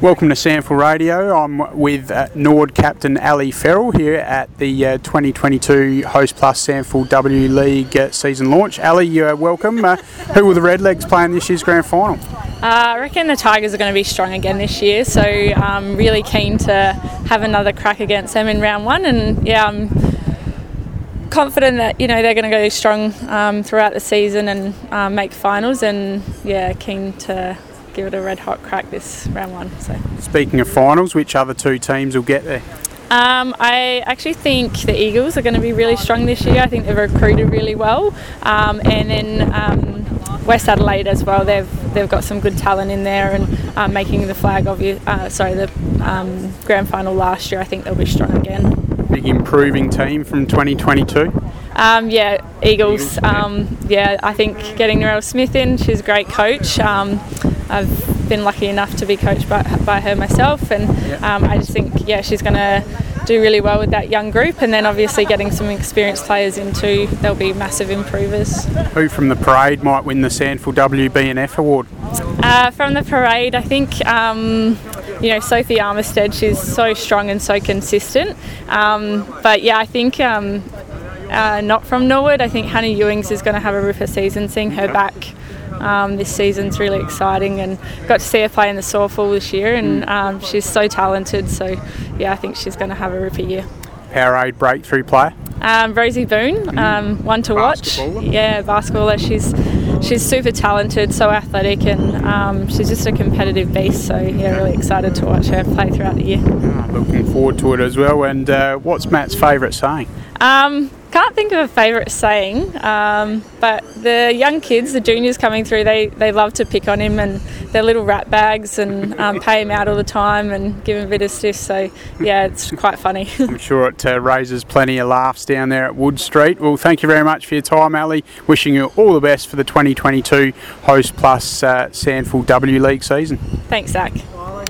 Welcome to SANFL Radio. I'm with uh, Norwood captain Ali Farrell here at the uh, 2022 Host Plus SANFL W League uh, season launch. Ali, welcome. Uh, who will the Redlegs play in this year's grand final? Uh, I reckon the Tigers are going to be strong again this year, so I'm really keen to have another crack against them in round one. And yeah, I'm confident that you know they're going to go strong um, throughout the season and um, make finals. And yeah, keen to give it a red hot crack this round one. So. Speaking of finals, which other two teams will get there? Um, I actually think the Eagles are going to be really strong this year. I think they've recruited really well, um, and then um, West Adelaide as well. They've they've got some good talent in there, and um, making the flag obvious. Uh, sorry, the um, grand final last year. I think they'll be strong again. Big improving team from 2022. Um, yeah, Eagles. Um, yeah, I think getting Narelle Smith in, she's a great coach. Um, I've been lucky enough to be coached by, by her myself, and um, I just think, yeah, she's going to do really well with that young group. And then obviously getting some experienced players in too, they'll be massive improvers. Who from the parade might win the SANFL WBNF award? Uh, from the parade, I think. Um, you know, Sophie Armistead, she's so strong and so consistent. Um, but yeah, I think um, uh, not from Norwood. I think Hannah Ewings is going to have a ripper season. Seeing her back um, this season's really exciting, and got to see her play in the Sorful this year, and um, she's so talented. So yeah, I think she's going to have a ripper year. Powerade breakthrough player. Um, Rosie Boone, um, one to watch. Yeah, basketballer. She's she's super talented, so athletic, and um, she's just a competitive beast. So yeah, really excited to watch her play throughout the year. Ah, looking forward to it as well. And uh, what's Matt's favourite saying? Um, can't think of a favourite saying, um, but the young kids, the juniors coming through, they, they love to pick on him and their little rat bags and um, pay him out all the time and give him a bit of stiff. So, yeah, it's quite funny. I'm sure it uh, raises plenty of laughs down there at Wood Street. Well, thank you very much for your time, Ali. Wishing you all the best for the 2022 Host Plus uh, SANFL W League season. Thanks, Zach.